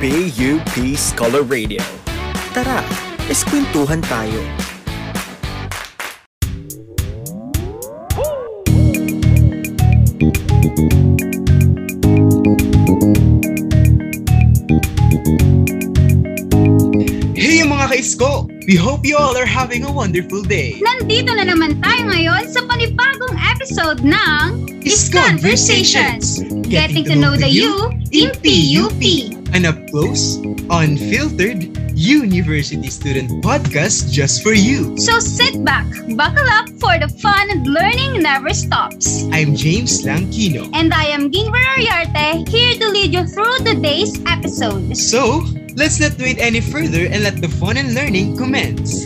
PUP Scholar Radio. Tara, eskwentuhan tayo. Hey mga ka-isko! We hope you all are having a wonderful day. Nandito na naman tayo ngayon sa panibagong episode ng Is Conversations, Getting to know the you in PUP. An up-close, unfiltered, university student podcast just for you. So sit back, buckle up for the fun and learning never stops. I'm James Langkino. And I am Ginver Ariarte, here to lead you through today's episode. So, let's not wait any further and let the fun and learning commence.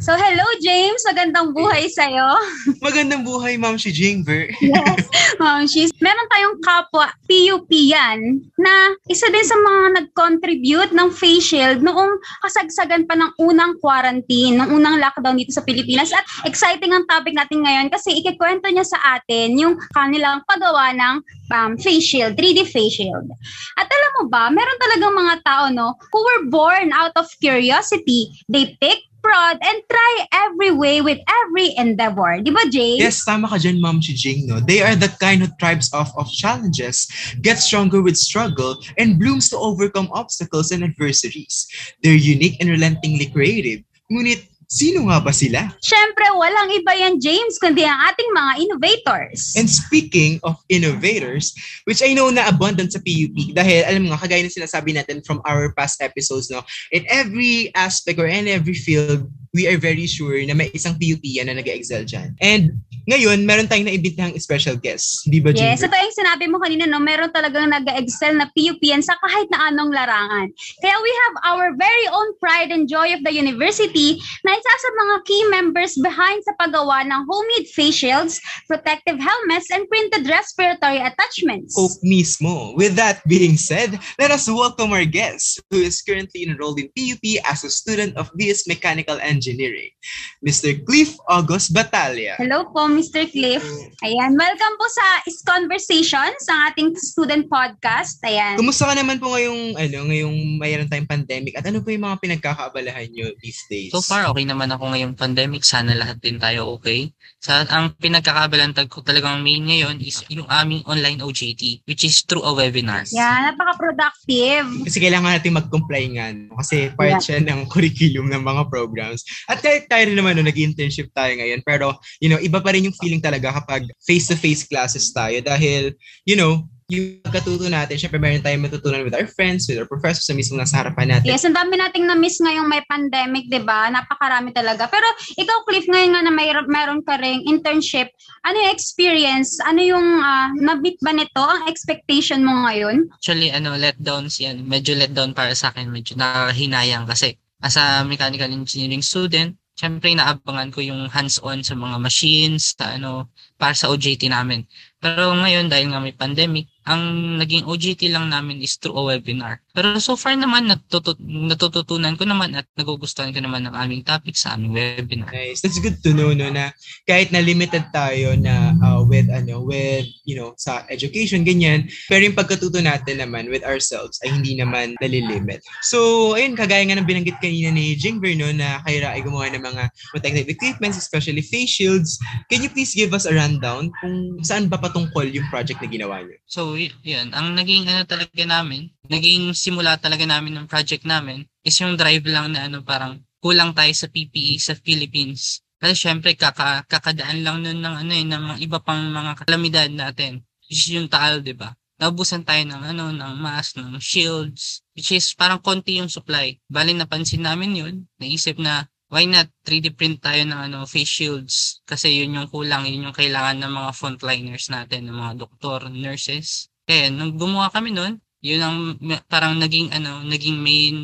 So hello James, magandang buhay sa'yo. Magandang buhay, Ma'am si Jingver. Yes, Ma'am Shiz. Meron tayong kapwa PUP yan na isa din sa mga nag-contribute ng face shield noong kasagsagan pa ng unang quarantine, ng unang lockdown dito sa Pilipinas. At exciting ang topic natin ngayon kasi ikikwento niya sa atin yung kanilang paggawa ng um, face shield, 3D face shield. At alam mo ba, meron talagang mga tao no, who were born out of curiosity. They pick prod and try every way with every endeavor. Di ba, Jay? Yes, tama ka dyan, Ma'am si Jing, no? They are the kind who thrives off of challenges, gets stronger with struggle, and blooms to overcome obstacles and adversities. They're unique and relentingly creative. Ngunit, sino nga ba sila? Siyempre, walang iba yan, James, kundi ang ating mga innovators. And speaking of innovators, which I know na abundant sa PUP, dahil alam mo nga, kagaya ng sinasabi natin from our past episodes, no, in every aspect or in every field, we are very sure na may isang PUP yan na nag-excel dyan. And ngayon, meron tayong naibitang special guest. Di ba, Yes, Ginger? ito yung sinabi mo kanina, no, meron talagang nag-excel na PUP yan sa kahit na anong larangan. Kaya we have our very own pride and joy of the university na isa sa mga key members behind sa paggawa ng homemade face shields, protective helmets, and printed respiratory attachments. Hope mismo. With that being said, let us welcome our guest who is currently enrolled in PUP as a student of BS Mechanical Engineering, Mr. Cliff August Batalya. Hello po, Mr. Cliff. Ayan, welcome po sa Is Conversations, ang ating student podcast. Ayan. Kumusta ka naman po ngayong ano, ngayong mayroon tayong pandemic at ano po yung mga pinagkakaabalahan nyo these days? So far, okay naman ako ngayong pandemic. Sana lahat din tayo okay. Sa, ang pinagkakabalantag ko talagang main ngayon is yung aming online OJT, which is through a webinar. Yan, napaka-productive. Kasi kailangan natin mag-comply nga. no? Kasi part siya ng curriculum ng mga programs. At kahit tayo rin naman, no, nag-internship tayo ngayon. Pero, you know, iba pa rin yung feeling talaga kapag face-to-face classes tayo. Dahil, you know, yung pagkatuto natin, syempre meron tayong matutunan with our friends, with our professors na mismo nasa harapan natin. Yes, ang dami nating na-miss ngayong may pandemic, di ba? Napakarami talaga. Pero ikaw, Cliff, ngayon nga na may, meron ka ring internship, ano yung experience? Ano yung uh, na-meet ba nito? Ang expectation mo ngayon? Actually, ano, letdowns yan. Medyo letdown para sa akin. Medyo nakahinayang kasi as a mechanical engineering student, syempre naabangan ko yung hands-on sa mga machines, sa ano, para sa OJT namin. Pero ngayon, dahil nga may pandemic, ang naging OJT lang namin is through a webinar. Pero so far naman, natutut- natututunan ko naman at nagugustuhan ko naman ng aming topic sa aming webinar. Nice. That's good to know no na kahit na limited tayo na uh, with ano with you know sa education ganyan pero yung pagkatuto natin naman with ourselves ay hindi naman nalilimit. So ayun kagaya nga ng binanggit kanina ni Jingver no na kayo ay gumawa ng mga protective equipments especially face shields. Can you please give us a rundown kung saan ba patungkol yung project na ginawa niyo? So, yun. Ang naging ano talaga namin, naging simula talaga namin ng project namin is yung drive lang na ano parang kulang tayo sa PPE sa Philippines. Kasi syempre kaka, kakadaan lang nun ng ano eh, ng mga iba pang mga kalamidad natin. Which is yung taal, di ba? Naubusan tayo ng ano, ng mask, ng shields, which is parang konti yung supply. Bali napansin namin yun, naisip na why not 3D print tayo ng ano, face shields kasi yun yung kulang, yun yung kailangan ng mga frontliners natin, ng mga doktor, nurses. Kaya nung gumawa kami nun, yun ang parang naging ano, naging main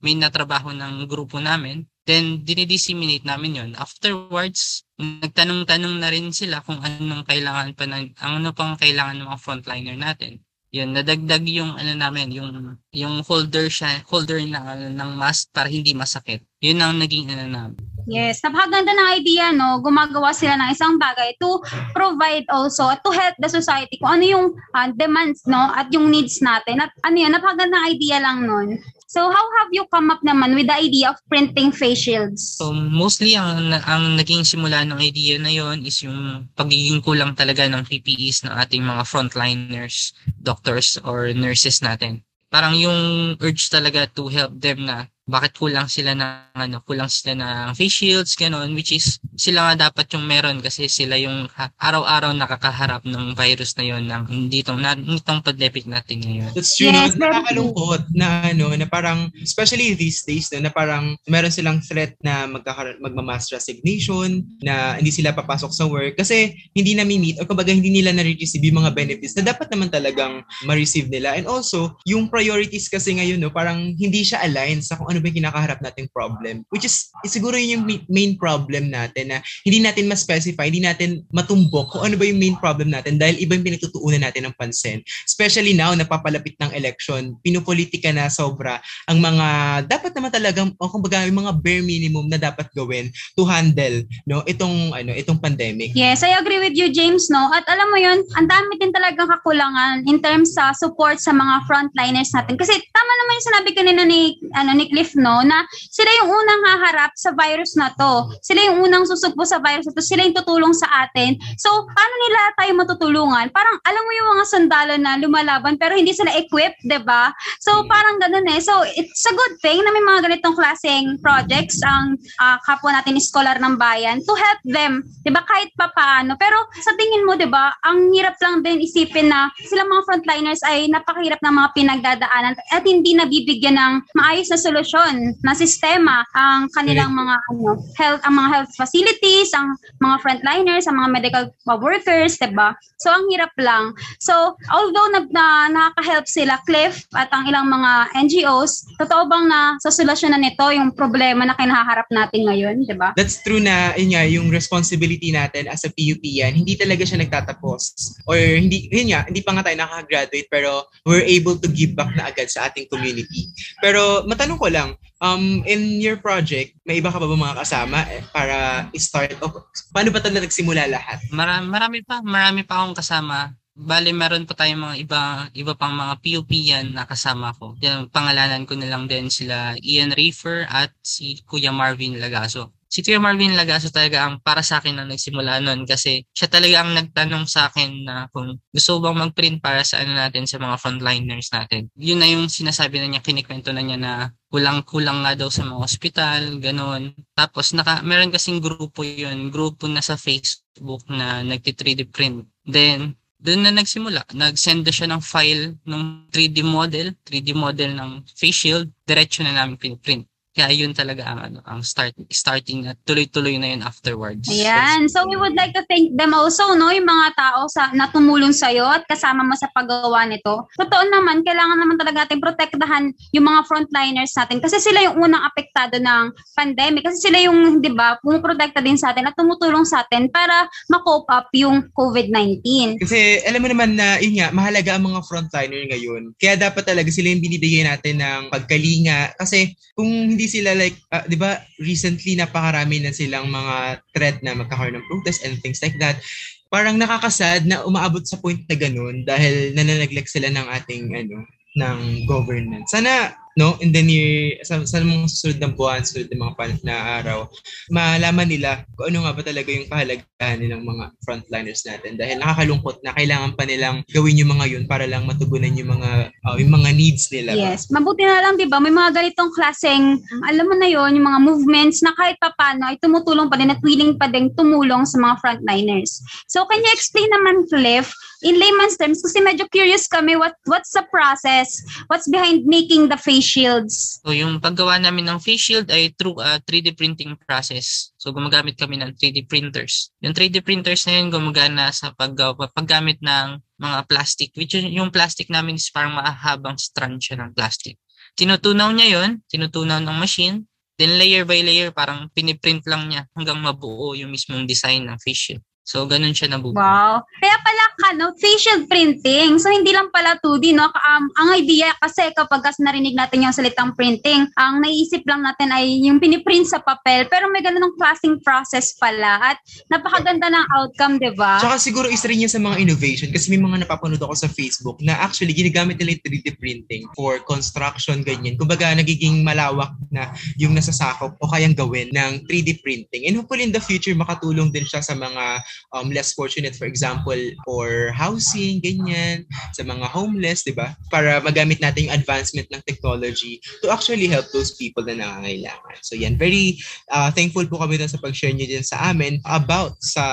main na trabaho ng grupo namin. Then dinidisseminate namin yun. Afterwards, nagtanong-tanong na rin sila kung anong kailangan pa ng ano pang kailangan ng mga frontliner natin. Yun, nadagdag yung ano namin, yung yung holder siya, holder na ano, ng mask para hindi masakit. Yun ang naging ano namin. Yes, napakaganda ng idea, no? Gumagawa sila ng isang bagay to provide also, to help the society kung ano yung uh, demands, no? At yung needs natin. At ano yun, napakaganda ng idea lang nun. So how have you come up naman with the idea of printing face shields? So mostly ang ang naging simula ng idea na yon is yung pagiging kulang talaga ng PPEs ng ating mga frontliners, doctors or nurses natin. Parang yung urge talaga to help them na bakit kulang sila ng ano, kulang sila ng face shields, ganun, which is sila nga dapat yung meron kasi sila yung araw-araw nakakaharap ng virus na yon ng ditong, na, nitong pandemic natin ngayon. That's true. Yes, no? Nakakalungkot na ano, na parang, especially these days, no, na parang meron silang threat na magkakaroon, magmamass resignation, na hindi sila papasok sa work kasi hindi na meet o kumbaga hindi nila na-receive yung mga benefits na dapat naman talagang ma-receive nila. And also, yung priorities kasi ngayon, no, parang hindi siya aligned sa kung ano ba yung kinakaharap nating problem. Which is, siguro yun yung main problem natin na hindi natin ma-specify, hindi natin matumbok kung ano ba yung main problem natin dahil iba yung pinagtutuunan natin ng pansin. Especially now, napapalapit ng election, pinupolitika na sobra ang mga, dapat naman talagang, o kumbaga, yung mga bare minimum na dapat gawin to handle no itong ano itong pandemic. Yes, I agree with you James no. At alam mo 'yun, ang dami din talagang kakulangan in terms sa support sa mga frontliners natin. Kasi tama naman yung sinabi kanina ni ano ni Cliff no na sila yung unang haharap sa virus na to. Sila yung unang susugpo sa virus na to. Sila yung tutulong sa atin. So, paano nila tayo matutulungan? Parang alam mo yung mga sundalo na lumalaban pero hindi sila equipped, ba? So, parang ganun eh. So, it's a good thing na may mga ganitong klaseng projects ang uh, kapwa natin scholar ng bayan to help them, 'di ba? Kahit pa paano. Pero sa tingin mo, 'di ba, ang hirap lang din isipin na sila mga frontliners ay napakahirap ng mga pinagdadaanan at hindi nabibigyan ng maayos na solusyon na sistema ang kanilang mga ano, health ang mga health facilities, ang mga frontliners, ang mga medical workers, 'di ba? So ang hirap lang. So although nag na, nakaka-help sila Cliff at ang ilang mga NGOs, totoo bang na sa solusyon na nito yung problema na kinaharap natin ngayon, 'di ba? That's true na yun nga, yung responsibility natin as a PUP yan, hindi talaga siya nagtatapos. Or hindi, yun nga, hindi pa nga tayo nakaka-graduate pero we're able to give back na agad sa ating community. Pero matanong ko lang, um, in your project, may iba ka ba ba mga kasama eh, para i-start? O, paano ba talaga nagsimula lahat? Marami, marami pa, marami pa akong kasama. Bale, meron pa tayong mga iba, iba pang mga POP yan na kasama ko. Yan, pangalanan ko na lang din sila Ian Rafer at si Kuya Marvin Lagaso. Si Kuya Marvin Lagaso talaga ang para sa akin na nagsimula nun kasi siya talaga ang nagtanong sa akin na kung gusto bang mag-print para sa ano natin sa mga frontliners natin. Yun na yung sinasabi na niya, kinikwento na niya na kulang-kulang nga daw sa mga ospital, ganun. Tapos naka, meron kasing grupo yun, grupo na sa Facebook na nagti-3D print. Then, doon na nagsimula. Nag-send na siya ng file ng 3D model, 3D model ng face shield, diretso na namin piniprint. Kaya yun talaga ang ano, ang start starting at tuloy-tuloy na yun afterwards. Ayan. So we would like to thank them also, no, yung mga tao sa na tumulong sa iyo at kasama mo sa paggawa nito. Totoo naman, kailangan naman talaga natin protektahan yung mga frontliners natin kasi sila yung unang apektado ng pandemic kasi sila yung, 'di ba, pumoprotekta din sa atin at tumutulong sa atin para ma-cope up yung COVID-19. Kasi alam mo naman na yun nga, mahalaga ang mga frontliner ngayon. Kaya dapat talaga sila yung binibigay natin ng pagkalinga kasi kung hindi hindi sila like, uh, di ba, recently napakarami na silang mga threat na magkakaroon ng protest and things like that. Parang nakakasad na umaabot sa point na ganun dahil nananaglek sila ng ating ano, ng governance. Sana no, in the near, sa, sa mga susunod ng buwan, susunod ng mga pan, na araw, malaman nila kung ano nga ba talaga yung kahalagahan nilang mga frontliners natin. Dahil nakakalungkot na kailangan pa nilang gawin yung mga yun para lang matugunan yung mga uh, yung mga needs nila. Yes. Mabuti na lang, di ba? May mga ganitong klaseng, alam mo na yon yung mga movements na kahit pa paano ay tumutulong pa din at willing pa din tumulong sa mga frontliners. So, can you explain naman, Cliff, in layman's terms, kasi medyo curious kami, what what's the process? What's behind making the face shields? So yung paggawa namin ng face shield ay through a 3D printing process. So gumagamit kami ng 3D printers. Yung 3D printers na yun gumagana sa paggawa, paggamit ng mga plastic, which yung, plastic namin is parang mahabang strand siya ng plastic. Tinutunaw niya yon, tinutunaw ng machine, then layer by layer parang piniprint lang niya hanggang mabuo yung mismong design ng face shield. So, ganun siya nabubuo. Wow. Kaya pala ka, no, facial printing. So, hindi lang pala 2D, no? Um, ang idea kasi kapag kasi narinig natin yung salitang printing, ang naiisip lang natin ay yung piniprint sa papel. Pero may ganun ng klaseng process pala. At napakaganda ng outcome, di ba? Tsaka siguro isa rin yan sa mga innovation kasi may mga napapanood ako sa Facebook na actually ginagamit nila yung 3D printing for construction, ganyan. Kumbaga, nagiging malawak na yung nasasakop o kayang gawin ng 3D printing. And hopefully in the future, makatulong din siya sa mga um, less fortunate, for example, for housing, ganyan, sa mga homeless, di ba? Para magamit natin yung advancement ng technology to actually help those people na nangangailangan. So yan, very uh, thankful po kami sa pag-share nyo din sa amin about sa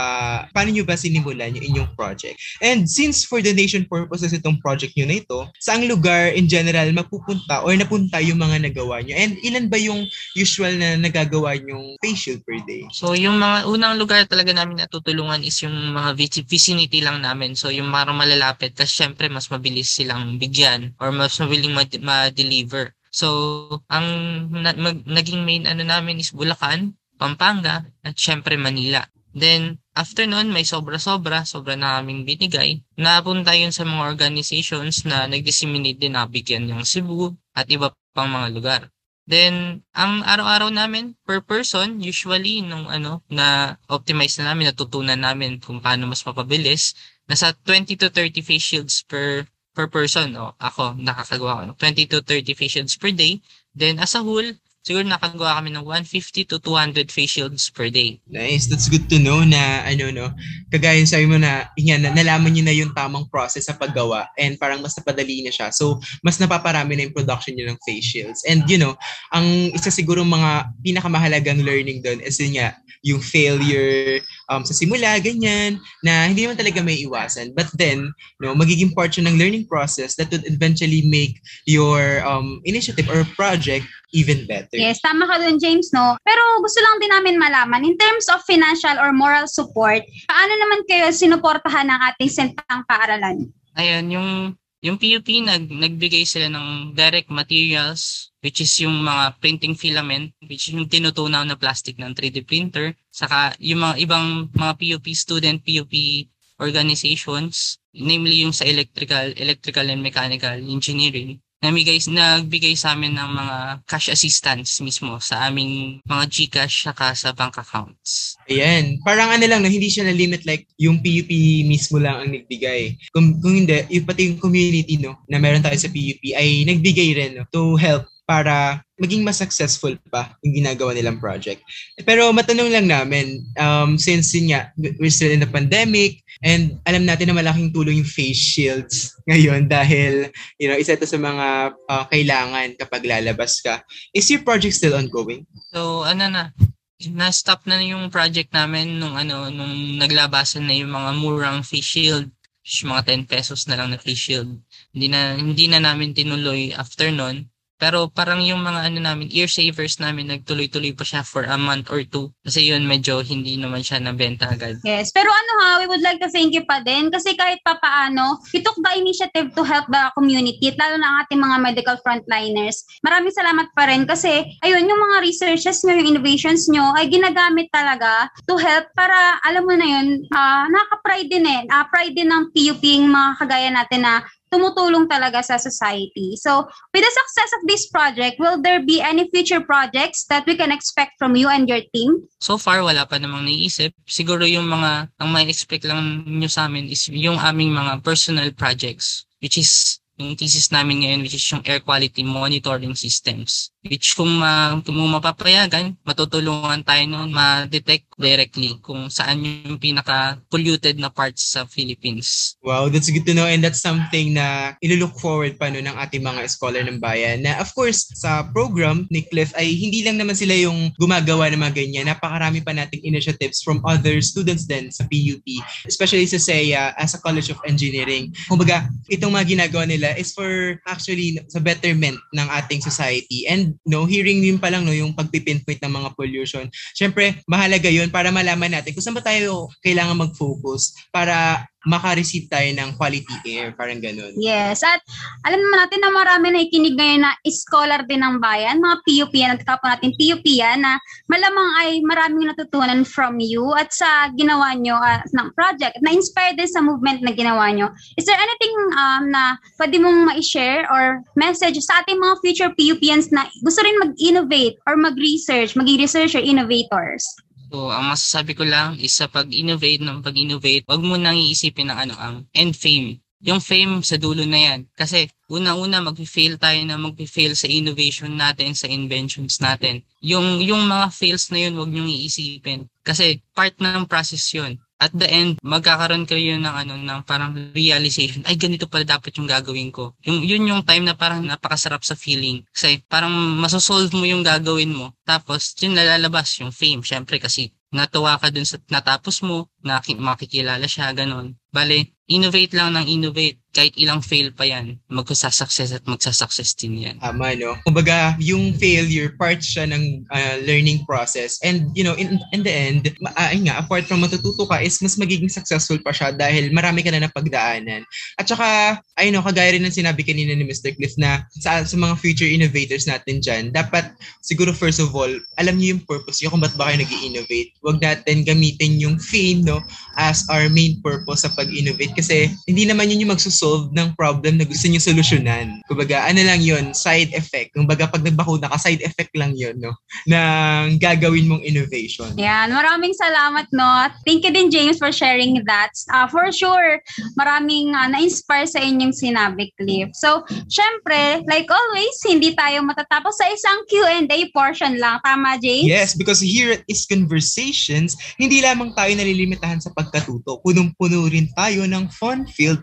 paano nyo ba sinimulan yung inyong project. And since for donation purposes itong project nyo na ito, saang lugar in general mapupunta or napunta yung mga nagawa nyo? And ilan ba yung usual na nagagawa nyong facial per day? So, yung mga unang lugar talaga namin natutulungan is yung mga vicinity lang namin. So, yung parang malalapit kasi syempre mas mabilis silang bigyan or mas mabiling ma-deliver. So, ang na, mag, naging main ano namin is Bulacan, Pampanga, at syempre Manila. Then, after nun, may sobra-sobra, sobra na kaming binigay. Napunta yun sa mga organizations na nag-disseminate din na bigyan yung Cebu at iba pang mga lugar. Then, ang araw-araw namin per person, usually nung ano, na optimize na namin, natutunan namin kung paano mas mapabilis, nasa 20 to 30 face shields per per person. O, ako, nakakagawa ko. 20 to 30 face shields per day. Then, as a whole, siguro nakagawa kami ng 150 to 200 face shields per day. Nice. That's good to know na, ano, no, kagaya sabi mo na, yan, na, nalaman nyo na yung tamang process sa paggawa and parang mas napadali na siya. So, mas napaparami na yung production nyo ng face shields. And, you know, ang isa siguro mga pinakamahalagang learning doon is yun nga, yung failure um, sa simula, ganyan, na hindi naman talaga may iwasan. But then, you know, magiging part siya ng learning process that would eventually make your um, initiative or project even better. Yes, tama ka dun, James, no? Pero gusto lang din namin malaman, in terms of financial or moral support, paano naman kayo sinuportahan ng ating sentang paaralan? Ayun, yung yung PUP nag nagbigay sila ng direct materials which is yung mga printing filament which is yung tinutunaw na plastic ng 3D printer saka yung mga ibang mga PUP student PUP organizations namely yung sa electrical electrical and mechanical engineering namigay, nagbigay sa amin ng mga cash assistance mismo sa aming mga GCash saka sa bank accounts. Ayan. Parang ano lang, no, hindi siya na-limit like yung PUP mismo lang ang nagbigay. Kung, kung hindi, yung pati yung community no, na meron tayo sa PUP ay nagbigay rin no, to help para maging mas successful pa yung ginagawa nilang project. Pero matanong lang namin, um, since yun nga, we're still in the pandemic, and alam natin na malaking tulong yung face shields ngayon dahil, you know, isa ito sa mga uh, kailangan kapag lalabas ka. Is your project still ongoing? So, ano na, na-stop na yung project namin nung ano, nung naglabasan na yung mga murang face shield mga 10 pesos na lang na face shield. Hindi na hindi na namin tinuloy after nun. Pero parang yung mga ano namin, ear savers namin, nagtuloy-tuloy pa siya for a month or two. Kasi yun, medyo hindi naman siya nabenta agad. Yes. Pero ano ha, we would like to thank you pa din. Kasi kahit pa paano, you took the initiative to help the community, lalo na ang ating mga medical frontliners. Maraming salamat pa rin kasi, ayun, yung mga researches nyo, yung innovations nyo, ay ginagamit talaga to help para, alam mo na yun, uh, nakaka-pride din eh. Uh, pride din ng PUP yung mga kagaya natin na tumutulong talaga sa society. So, with the success of this project, will there be any future projects that we can expect from you and your team? So far, wala pa namang naisip. Siguro yung mga, ang may expect lang nyo sa amin is yung aming mga personal projects, which is yung thesis namin ngayon which is yung air quality monitoring systems which kung, ma, kung mapapayagan matutulungan tayo noon ma-detect directly kung saan yung pinaka polluted na parts sa Philippines. Wow, that's good to know and that's something na ililook forward pa no ng ating mga scholar ng bayan na of course sa program ni Cliff ay hindi lang naman sila yung gumagawa ng mga ganyan. Napakarami pa nating initiatives from other students din sa PUP, especially sa SEA as a College of Engineering. Kumbaga, itong mga ginagawa nila is for actually sa betterment ng ating society. And no, hearing yun pa lang no, yung pagpipinpoint ng mga pollution. Syempre, mahalaga yun para malaman natin kung saan ba tayo kailangan mag-focus para makareceive tayo ng quality air, parang ganun. Yes. At alam naman natin na marami na ikinig ngayon na scholar din ng bayan, mga PUP yan, kapwa natin PUP yan, na malamang ay maraming natutunan from you at sa ginawa nyo uh, ng project, na-inspired din sa movement na ginawa nyo. Is there anything um, na pwede mong ma-share or message sa ating mga future PUPians na gusto rin mag-innovate or mag-research, maging researcher innovators? So, ang masasabi ko lang is sa pag-innovate ng pag-innovate, wag mo nang iisipin ng ano, ang end fame. Yung fame sa dulo na yan. Kasi una-una mag-fail tayo na mag-fail sa innovation natin, sa inventions natin. Yung, yung mga fails na yun, wag niyong iisipin. Kasi part ng process yun at the end, magkakaroon kayo ng ano ng parang realization, ay ganito pala dapat yung gagawin ko. Yung yun yung time na parang napakasarap sa feeling. Kasi parang masosolve mo yung gagawin mo. Tapos yun nalalabas yung fame, syempre kasi natuwa ka dun sa natapos mo, na makikilala siya, ganon. Bale, innovate lang ng innovate. Kahit ilang fail pa yan, magsasucess at magsasucess din yan. Tama, no? Kumbaga, yung failure, part siya ng uh, learning process. And, you know, in, in the end, uh, nga, apart from matututo ka, is mas magiging successful pa siya dahil marami ka na napagdaanan. At saka, ay no, kagaya rin ng sinabi kanina ni Mr. Cliff na sa, sa mga future innovators natin dyan, dapat siguro first of all, alam niyo yung purpose niyo kung ba't ba kayo nag innovate Huwag natin gamitin yung fame, no, as our main purpose sa pag-innovate kasi hindi naman yun yung magsusolve ng problem na gusto niyo solusyonan. Kumbaga, ano lang yun, side effect. Kumbaga, pag nagbakuna ka, side effect lang yun, no, ng gagawin mong innovation. Yan, maraming salamat, no. Thank you din, James, for sharing that. Uh, for sure, maraming uh, na-inspire sa inyong sinabi, Cliff. So, syempre, like always, hindi tayo matatapos sa isang Q&A portion lang. Tama, James? Yes, because here at Is Conversations, hindi lamang tayo nalilimitahan sa pagkatuto. Punong-puno rin tayo ng fun-filled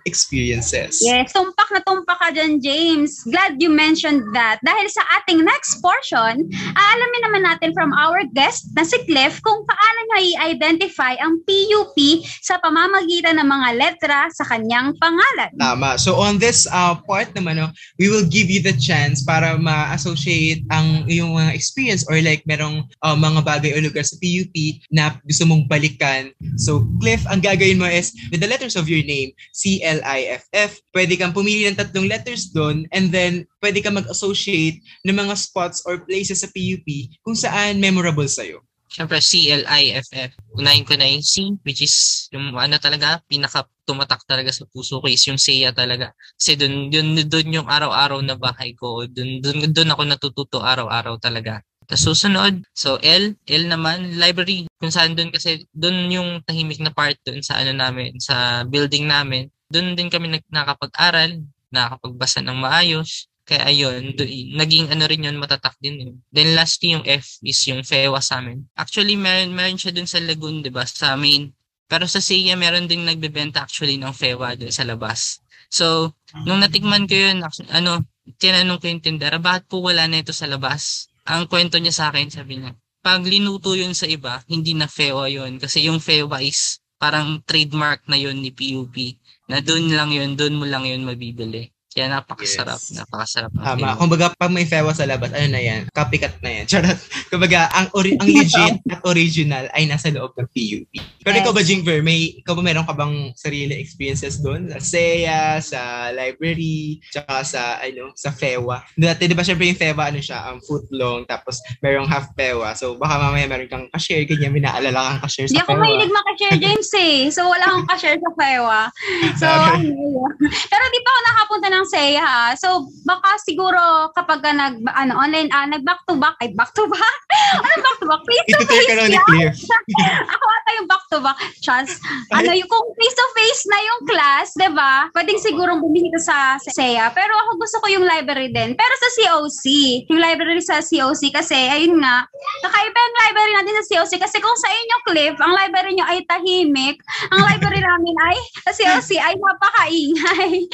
experiences. Yes, tumpak na tumpak ka dyan, James. Glad you mentioned that. Dahil sa ating next portion, aalamin naman natin from our guest na si Cliff kung paano niya i-identify ang PUP sa pamamagitan ng mga letra sa kanyang pangalan. Tama. So on this uh, part naman, no, we will give you the chance para ma-associate ang yung mga experience or like merong uh, mga bagay o lugar sa PUP na gusto mong balikan. So Cliff, ang gagawin mo is with the letters of your name, C-L-I-F-F, pwede kang pumili ng tatlong letters doon and then pwede kang mag-associate ng mga spots or places sa PUP kung saan memorable sa'yo. Siyempre, C-L-I-F-F. Unahin ko na yung C, which is yung ano talaga, pinaka tumatak talaga sa puso ko is yung SEA talaga. Kasi doon, doon, doon yung araw-araw na bahay ko. Doon, doon, doon ako natututo araw-araw talaga. Tapos susunod, so L, L naman, library. Kung saan doon kasi, doon yung tahimik na part doon sa ano namin, sa building namin. Doon din kami nakapag-aral, nakapagbasa ng maayos. Kaya ayun, do, naging ano rin yun, matatak din yun. Then lastly, yung F is yung FEWA sa amin. Actually, meron, meron siya dun sa Lagoon, di ba? Sa main. Pero sa SEA, meron ding nagbebenta actually ng FEWA dun sa labas. So, nung natikman ko yun, ano, tinanong ko yung tindera, bakit po wala na ito sa labas? Ang kwento niya sa akin, sabi niya, pag linuto yun sa iba, hindi na FEWA yun. Kasi yung FEWA is parang trademark na yun ni PUP. Na doon lang yun, doon mo lang yun mabibili. Kaya napakasarap, yes. napakasarap. Tama. Kumbaga, pag may fewa sa labas, ano na yan? Copycat na yan. Charot. Kumbaga, ang, ori- ang legit at original ay nasa loob ng PUP. Pero yes. ikaw ba, Jingver, may, ikaw ba meron ka bang sarili experiences doon? Sa SEA, sa library, tsaka sa, ano, sa fewa. Dati, di ba, syempre yung fewa, ano siya, ang um, foot long, tapos merong half fewa. So, baka mamaya meron kang ka-share, ganyan, may naalala kang ka-share sa fewa. Hindi ako mahilig maka-share, James, eh. So, wala akong ka-share sa fewa. So, pero di pa ako nakapunta ng Say ha. So baka siguro kapag ka nag ano online ah, nag back to back ay back to back. ano back to back? Face to face. Ito ni Cliff. Ako ata yung back to back. Chance. Ano yung kung face to face na yung class, 'di ba? Pwedeng siguro bumili sa, sa SEA. Pero ako gusto ko yung library din. Pero sa COC, yung library sa COC kasi ayun nga, kakaiba yung library natin sa COC kasi kung sa inyo Cliff, ang library nyo ay tahimik, ang library namin ay sa COC ay napakaingay.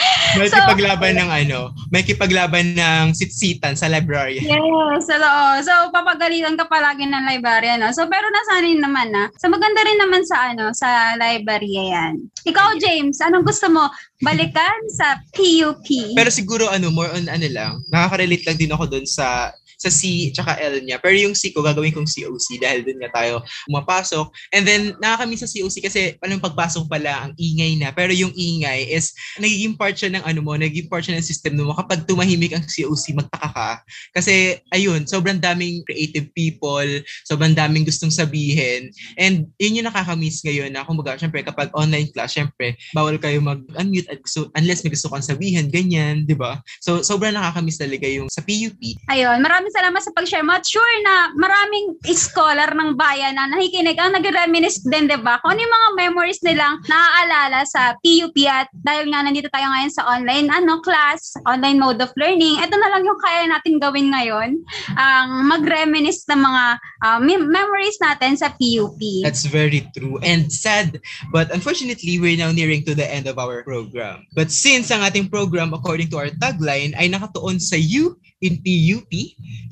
So, kipaglaban ng ano, may kipaglaban ng sitsitan sa library. Yes, so, so papagalitan ka palagi ng library no. So pero nasanin naman na. So maganda rin naman sa ano, sa library yan. Ikaw James, anong gusto mo? Balikan sa PUP? Pero siguro ano, more on ano lang, nakaka-relate lang din ako doon sa sa C tsaka L niya. Pero yung C ko, gagawin kong COC dahil dun nga tayo umapasok. And then, nakakamiss sa COC kasi anong pagpasok pala, ang ingay na. Pero yung ingay is, nagiging part siya ng ano mo, nagiging part siya ng system mo. Kapag tumahimik ang COC, magtaka ka. Kasi, ayun, sobrang daming creative people, sobrang daming gustong sabihin. And yun yung nakakamiss ngayon na, kumbaga, syempre, kapag online class, syempre, bawal kayo mag-unmute unless may gusto kang sabihin, ganyan, di ba? So, sobrang nakakamiss talaga yung sa PUP. Ayun, maraming salamat sa pag-share mo. At sure na maraming scholar ng bayan na nakikinig ang nag-reminisce din, di ba? Kung ano yung mga memories nilang naaalala sa PUP at dahil nga nandito tayo ngayon sa online ano class, online mode of learning, ito na lang yung kaya natin gawin ngayon, ang mag-reminisce ng mga uh, memories natin sa PUP. That's very true and sad, but unfortunately, we're now nearing to the end of our program. But since ang ating program, according to our tagline, ay nakatuon sa you in PUP,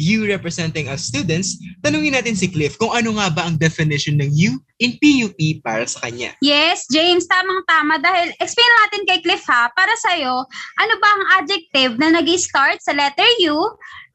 you representing us students, tanungin natin si Cliff kung ano nga ba ang definition ng you in PUP para sa kanya. Yes, James, tamang-tama dahil explain natin kay Cliff ha, para sa'yo, ano ba ang adjective na nag start sa letter U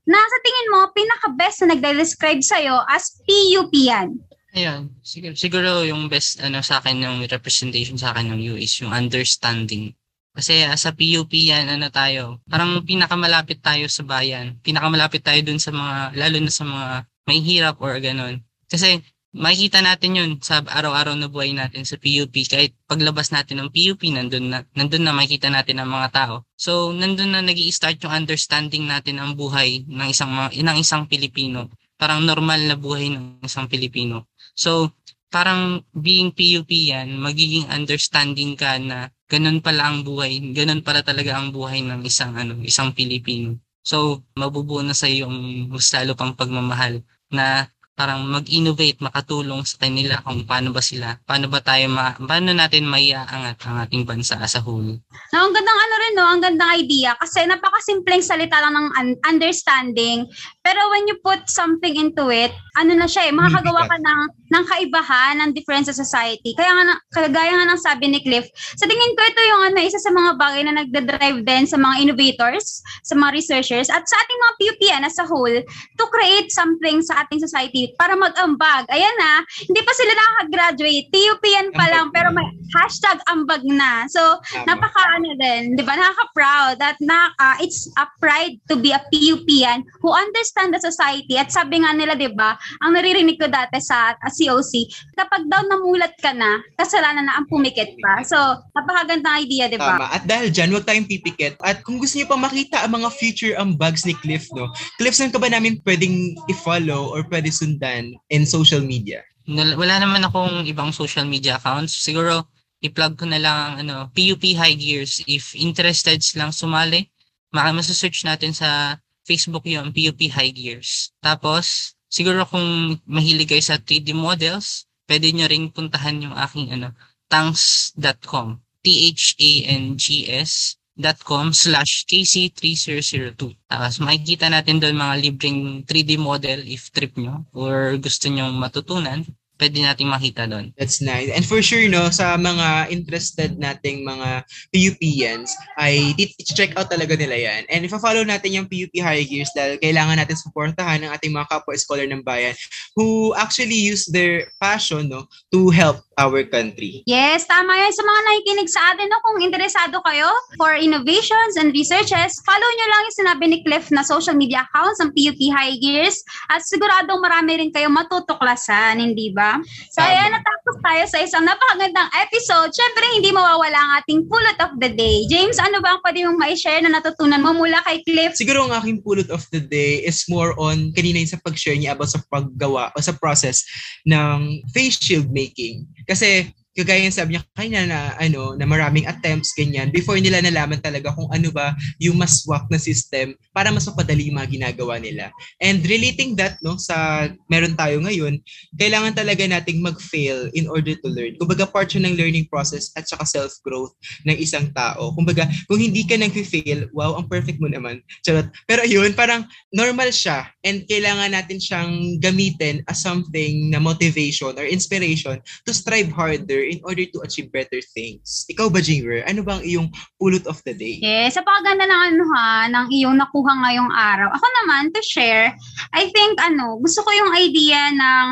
na sa tingin mo pinaka-best na nagde-describe sa'yo as PUP yan? Ayun, siguro, siguro yung best ano sa akin yung representation sa akin ng U is yung understanding kasi uh, sa PUP yan, ano tayo, parang pinakamalapit tayo sa bayan. Pinakamalapit tayo dun sa mga, lalo na sa mga may hirap or ganun. Kasi makikita natin yun sa araw-araw na buhay natin sa PUP. Kahit paglabas natin ng PUP, nandun na, nandun na makikita natin ang mga tao. So, nandun na nag start yung understanding natin ang buhay ng isang, ng isang Pilipino. Parang normal na buhay ng isang Pilipino. So, parang being PUP yan, magiging understanding ka na ganun pala ang buhay, ganun pala talaga ang buhay ng isang ano, isang Pilipino. So, mabubuo na sa yung mas lalo pang pagmamahal na parang mag-innovate, makatulong sa kanila kung paano ba sila, paano ba tayo, ma, paano natin maiaangat ang ating bansa as a whole. No, ang gandang ano rin, no? Ang gandang idea kasi napakasimpleng salita lang ng un- understanding. Pero when you put something into it, ano na siya eh, makakagawa ka ng, ng kaibahan, ng difference sa society. Kaya nga, kagaya nga ng sabi ni Cliff, sa tingin ko ito yung ano, isa sa mga bagay na nagda-drive din sa mga innovators, sa mga researchers, at sa ating mga PUPN as a whole, to create something sa ating society para mag-ambag. Ayan na, hindi pa sila nakaka-graduate. PUPN pa lang, pero may hashtag ambag na. So, napaka ano din, di ba, nakaka-proud that na, uh, it's a pride to be a PUPN who understand the society. At sabi nga nila, di ba, ang naririnig ko dati sa COC, kapag daw namulat ka na, kasalanan na ang pumikit pa. So, napakagandang idea, di ba? Tama. At dahil dyan, huwag tayong pipikit. At kung gusto niyo pa makita ang mga future ambags ni Cliff, no? Cliff, saan ka ba namin pwedeng i-follow or pwede sundan in social media? Wala naman akong ibang social media accounts. Siguro, i-plug ko na lang ang ano, PUP High Gears. If interested silang sumali, makasearch natin sa Facebook yung PUP High Gears. Tapos, siguro kung mahilig kayo sa 3D models, pwede nyo ring puntahan yung aking ano, tanks.com. T-H-A-N-G-S com slash KC3002. Tapos makikita natin doon mga libreng 3D model if trip nyo or gusto nyo matutunan pwede nating makita doon. That's nice. And for sure, no, sa mga interested nating mga PUPians, ay check out talaga nila yan. And if follow natin yung PUP High Gears dahil kailangan natin supportahan ng ating mga kapwa-scholar ng bayan who actually use their passion no, to help our country. Yes, tama yan. Sa mga nakikinig sa atin, no, kung interesado kayo for innovations and researches, follow nyo lang yung sinabi ni Cliff na social media accounts ng PUP High Gears at siguradong marami rin kayo matutuklasan, hindi ba? So, tama. ayan, natapos tayo sa isang napakagandang episode. Siyempre, hindi mawawala ang ating pulot of the day. James, ano ba ang pwede mong ma-share na natutunan mo mula kay Cliff? Siguro ang aking pulot of the day is more on kanina yung sa pag-share niya about sa paggawa o sa process ng face shield making. Kasi kagaya sabi niya kanya na ano na maraming attempts ganyan before nila nalaman talaga kung ano ba yung mas swak na system para mas mapadali yung mga ginagawa nila. And relating that no sa meron tayo ngayon kailangan talaga nating mag-fail in order to learn. Kumbaga part siya ng learning process at saka self growth ng isang tao. Kumbaga kung hindi ka nag-fail wow ang perfect mo naman. Charot. Pero yun parang normal siya and kailangan natin siyang gamitin as something na motivation or inspiration to strive harder in order to achieve better things. Ikaw ba, Jinger? Ano bang iyong pulot of the day? Yes, sa paganda ng ano ha, ng iyong nakuha ngayong araw. Ako naman, to share, I think ano, gusto ko yung idea ng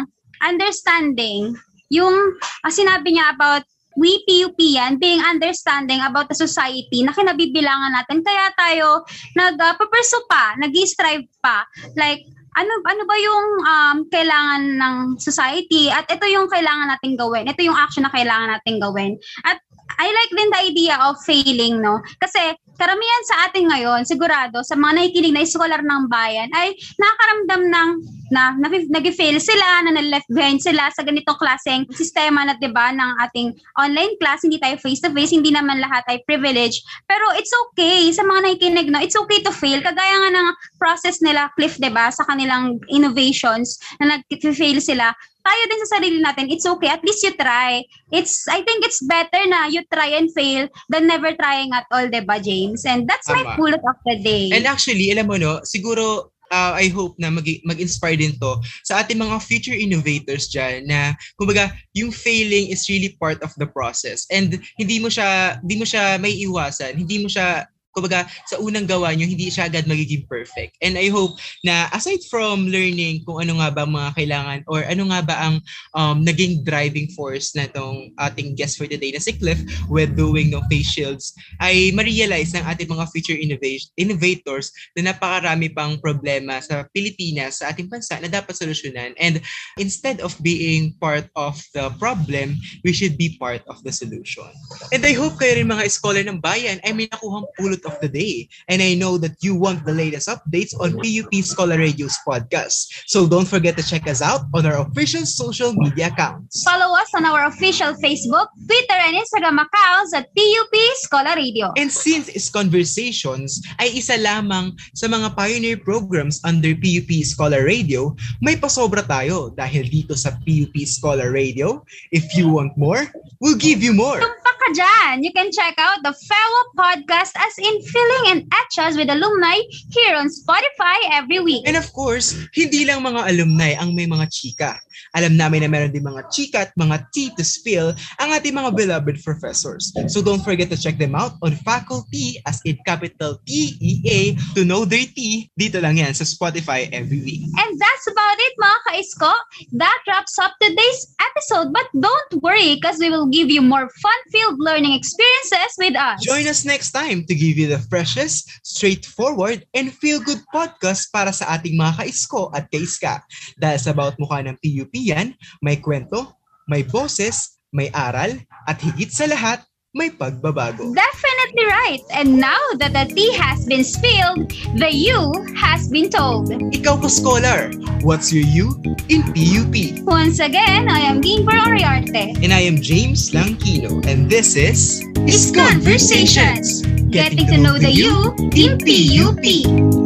understanding, yung uh, sinabi niya about we PUP yan, being understanding about the society na kinabibilangan natin. Kaya tayo nag-pursue uh, pa, nag-strive pa. Like, ano ano ba yung um, kailangan ng society at ito yung kailangan nating gawin. Ito yung action na kailangan nating gawin. At I like din the idea of failing, no? Kasi karamihan sa atin ngayon, sigurado, sa mga nakikinig na scholar ng bayan, ay nakakaramdam ng na nag-fail sila, na na-left behind sila sa ganitong klaseng sistema na 'di ba ng ating online class, hindi tayo face to face, hindi naman lahat ay privilege. Pero it's okay sa mga nakikinig no, it's okay to fail. Kagaya nga ng process nila Cliff 'di ba sa kanilang innovations na nag-fail sila tayo din sa sarili natin, it's okay. At least you try. It's, I think it's better na you try and fail than never trying at all, diba, James? And that's Tama. my pulot of the day. And actually, alam mo no, siguro uh, I hope na mag- mag-inspire din to sa ating mga future innovators dyan na kumbaga yung failing is really part of the process and hindi mo siya hindi mo siya may iwasan hindi mo siya kumbaga, sa unang gawa nyo, hindi siya agad magiging perfect. And I hope na aside from learning kung ano nga ba mga kailangan or ano nga ba ang um, naging driving force na itong ating guest for today na si Cliff with doing no face shields, ay ma-realize ng ating mga future innovation, innovators na napakarami pang problema sa Pilipinas, sa ating bansa na dapat solusyonan. And instead of being part of the problem, we should be part of the solution. And I hope kayo rin mga scholar ng bayan ay may nakuhang pulot of the day. And I know that you want the latest updates on PUP Scholar Radio's podcast. So don't forget to check us out on our official social media accounts. Follow us on our official Facebook, Twitter, and Instagram accounts at PUP Scholar Radio. And since is Conversations ay isa lamang sa mga pioneer programs under PUP Scholar Radio, may pasobra tayo dahil dito sa PUP Scholar Radio, if you want more, we'll give you more. Tumpak ka dyan! You can check out the fellow podcast as in filling and etchas with alumni here on Spotify every week. And of course, hindi lang mga alumni ang may mga chika. Alam namin na meron din mga chika at mga tea to spill ang ating mga beloved professors. So don't forget to check them out on faculty as in capital T-E-A to know their tea. Dito lang yan sa Spotify every week. And that's about it mga kaisko. That wraps up today's episode. But don't worry because we will give you more fun-filled learning experiences with us. Join us next time to give you the freshest, straightforward, and feel-good podcast para sa ating mga kaisko at kaiska. Dahil sa bawat mukha ng PUP yan, may kwento, may boses, may aral, at higit sa lahat, may pagbabago. Definitely right. And now that the tea has been spilled, the you has been told. Ikaw ko scholar, what's your you in PUP? Once again, I am Gimper Oriarte. And I am James Langkino. And this is Is Conversations. Getting to know the you in PUP.